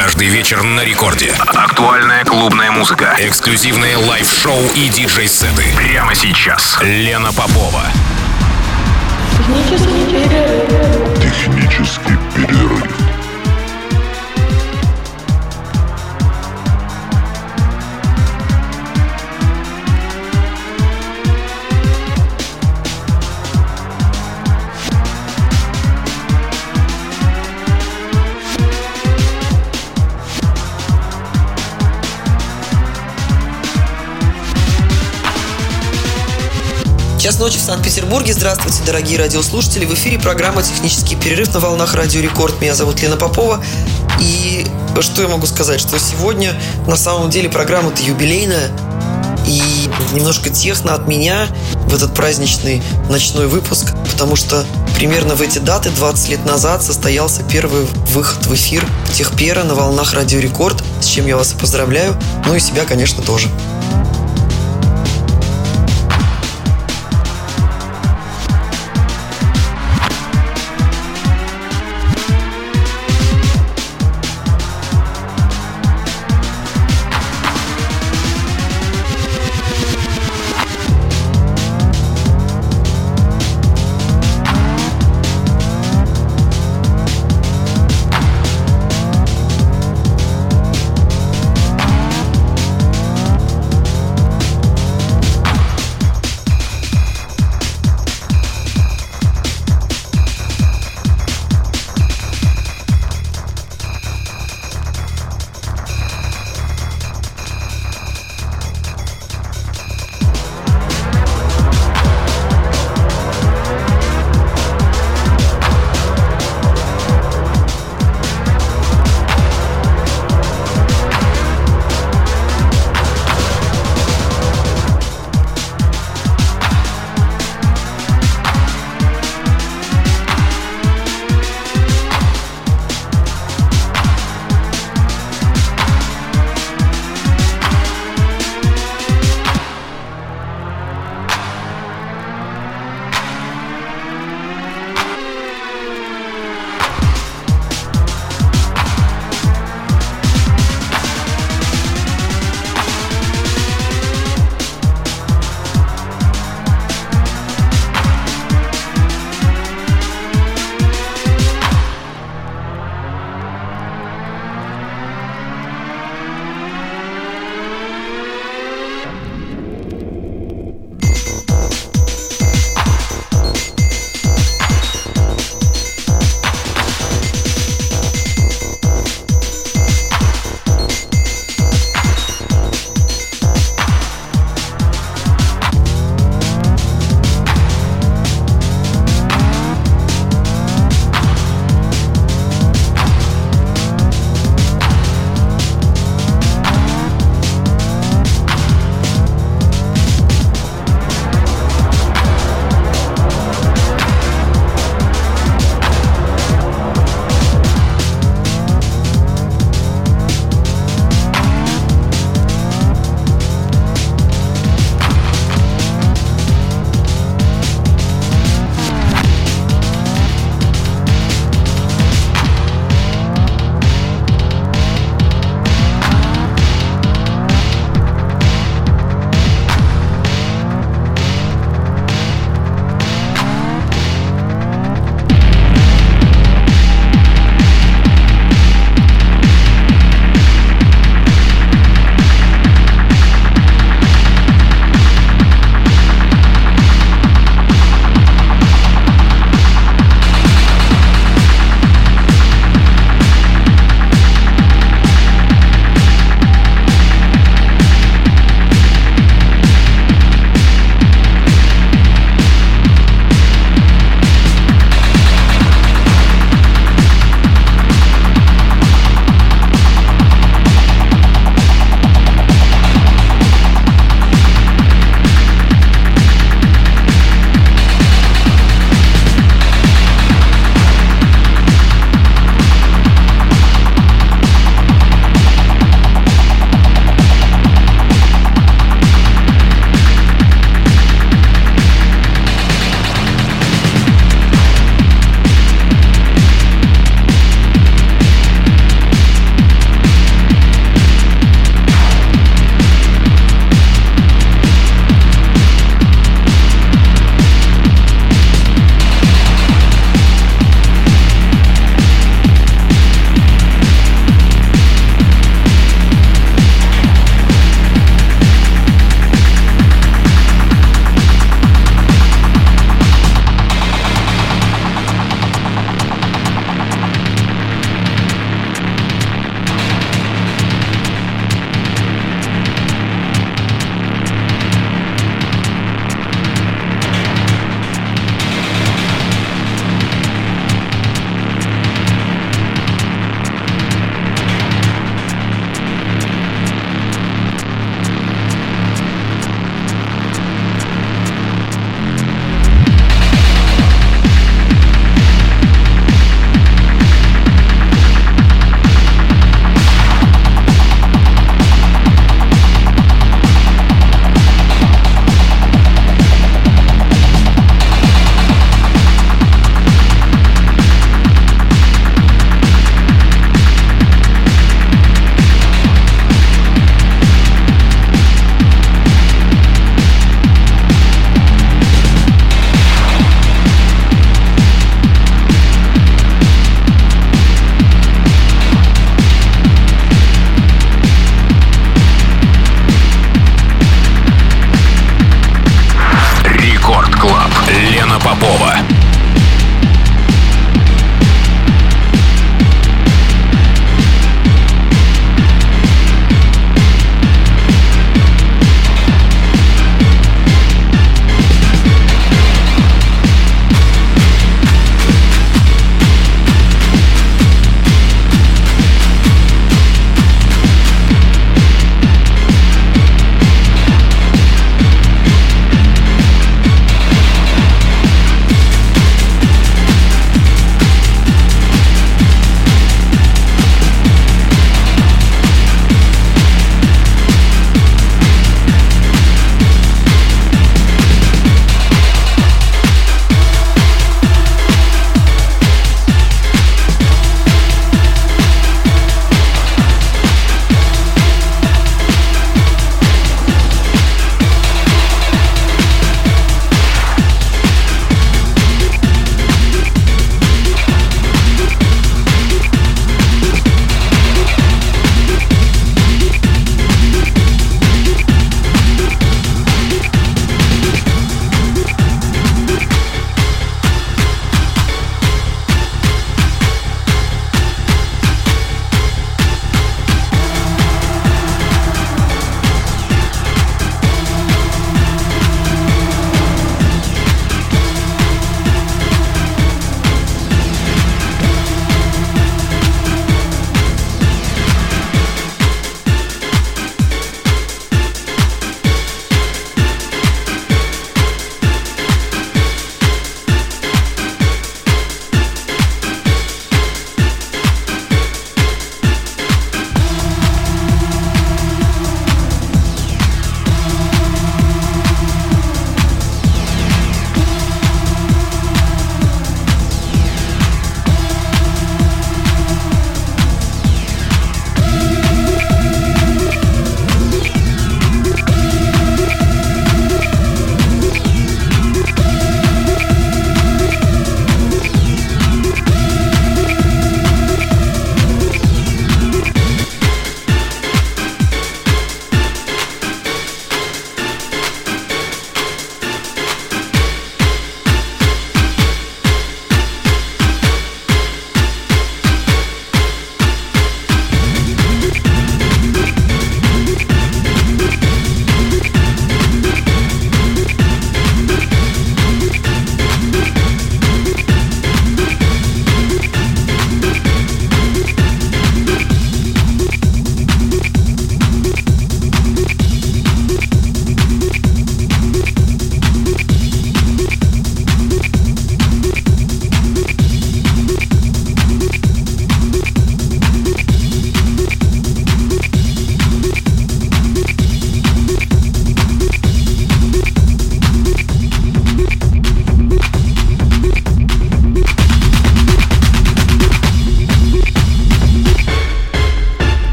Каждый вечер на рекорде. Актуальная клубная музыка. Эксклюзивные лайв-шоу и диджей-сеты. Прямо сейчас. Лена Попова. Технический перерыв. Технический Час ночи в Санкт-Петербурге. Здравствуйте, дорогие радиослушатели. В эфире программа «Технический перерыв» на волнах Радио Рекорд. Меня зовут Лена Попова. И что я могу сказать? Что сегодня на самом деле программа-то юбилейная. И немножко техно от меня в этот праздничный ночной выпуск, потому что примерно в эти даты 20 лет назад состоялся первый выход в эфир Техпера на волнах Радио Рекорд, с чем я вас и поздравляю, ну и себя, конечно, тоже.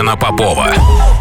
Клуб. Лена Попова.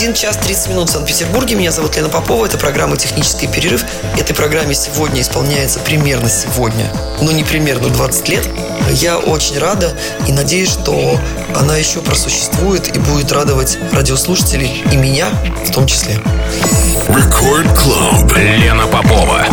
1 час 30 минут в Санкт-Петербурге. Меня зовут Лена Попова. Это программа «Технический перерыв». Этой программе сегодня исполняется примерно сегодня, но не примерно 20 лет. Я очень рада и надеюсь, что она еще просуществует и будет радовать радиослушателей и меня в том числе. Record Club. Лена Попова.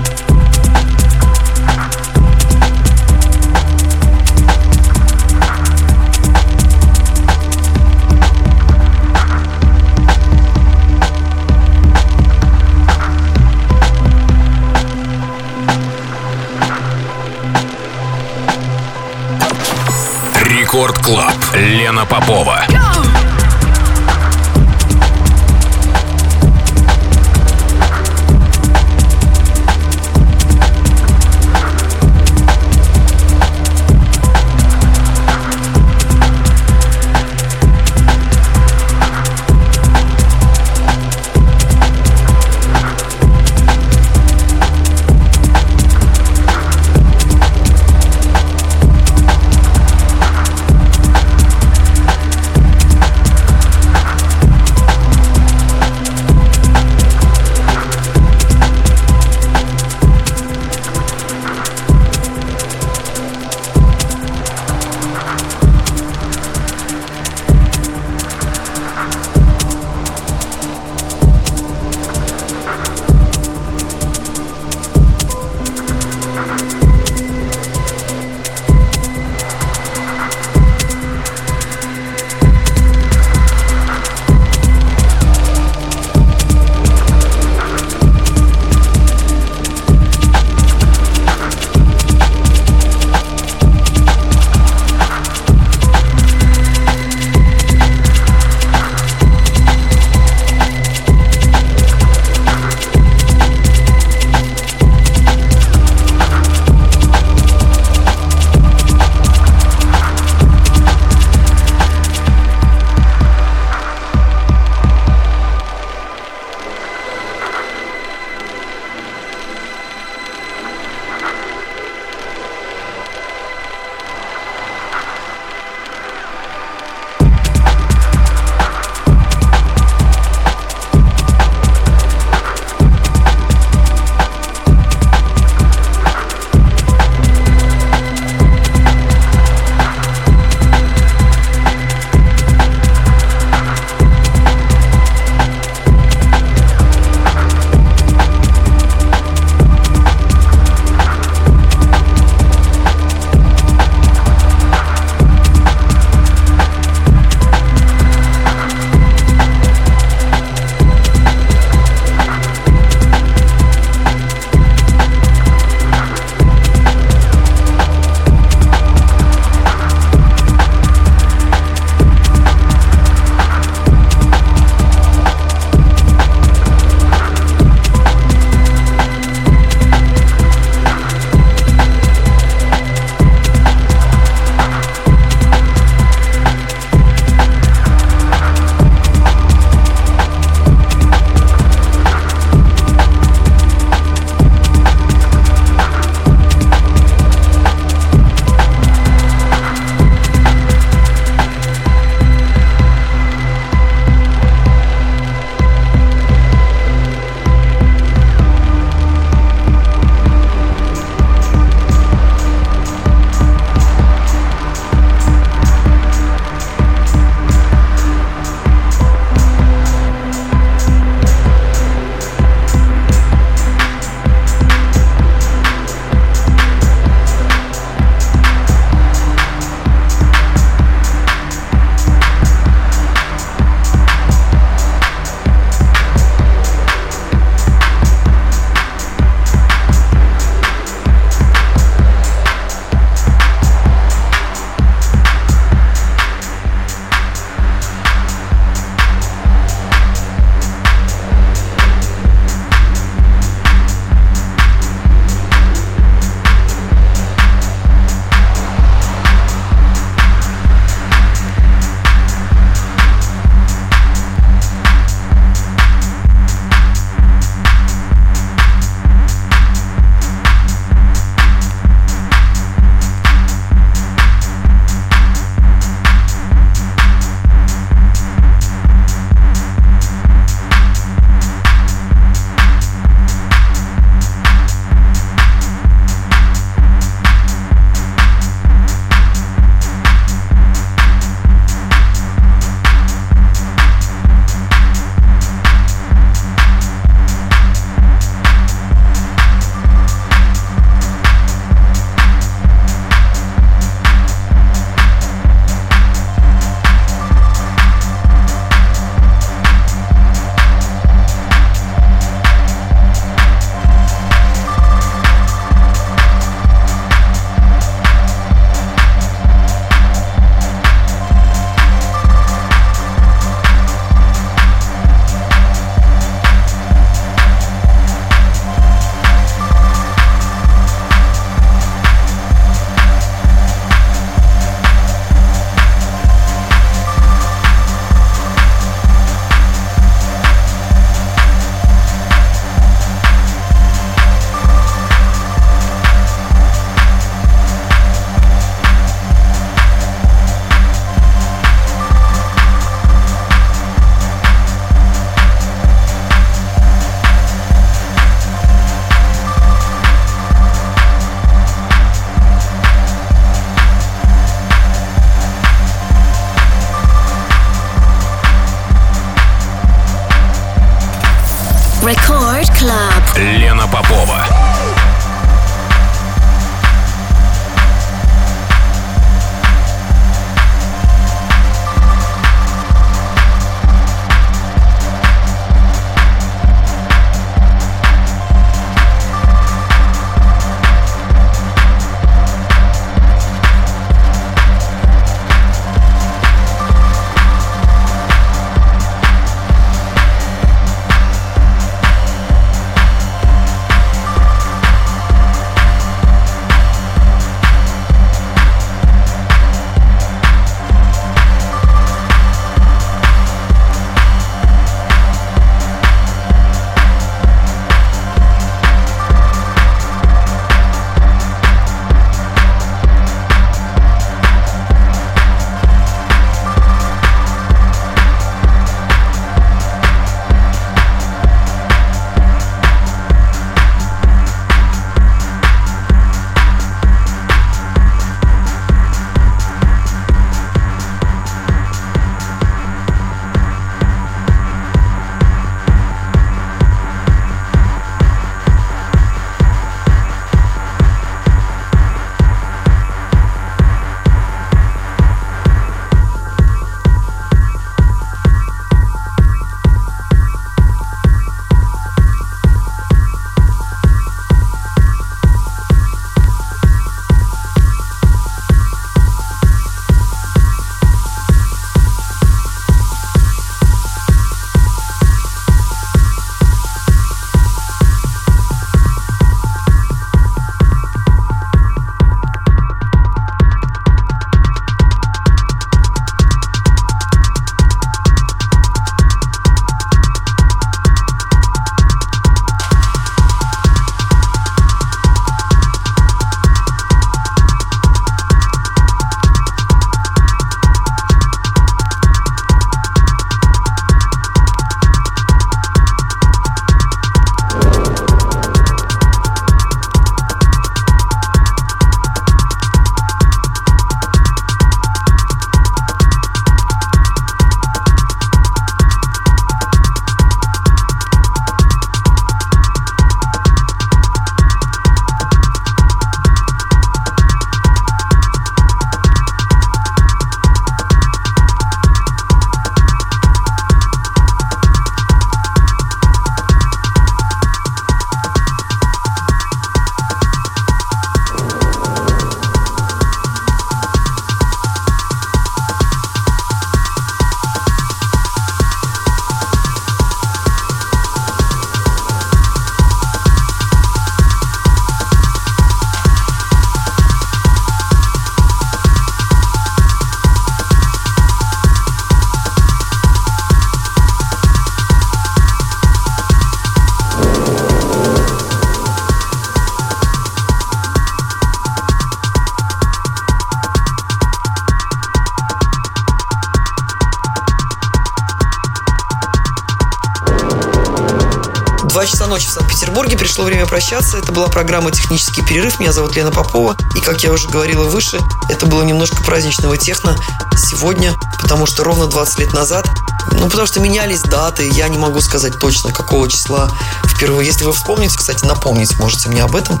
Пришло время прощаться. Это была программа «Технический перерыв». Меня зовут Лена Попова. И, как я уже говорила выше, это было немножко праздничного техно сегодня, потому что ровно 20 лет назад ну, потому что менялись даты, я не могу сказать точно, какого числа впервые. Если вы вспомните, кстати, напомнить можете мне об этом,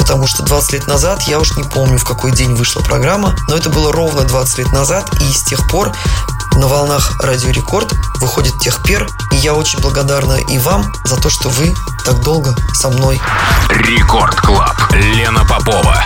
потому что 20 лет назад, я уж не помню, в какой день вышла программа, но это было ровно 20 лет назад, и с тех пор на волнах Радио Рекорд выходит Техпер, и я очень благодарна и вам за то, что вы так долго со мной. Record Club. Лена Попова.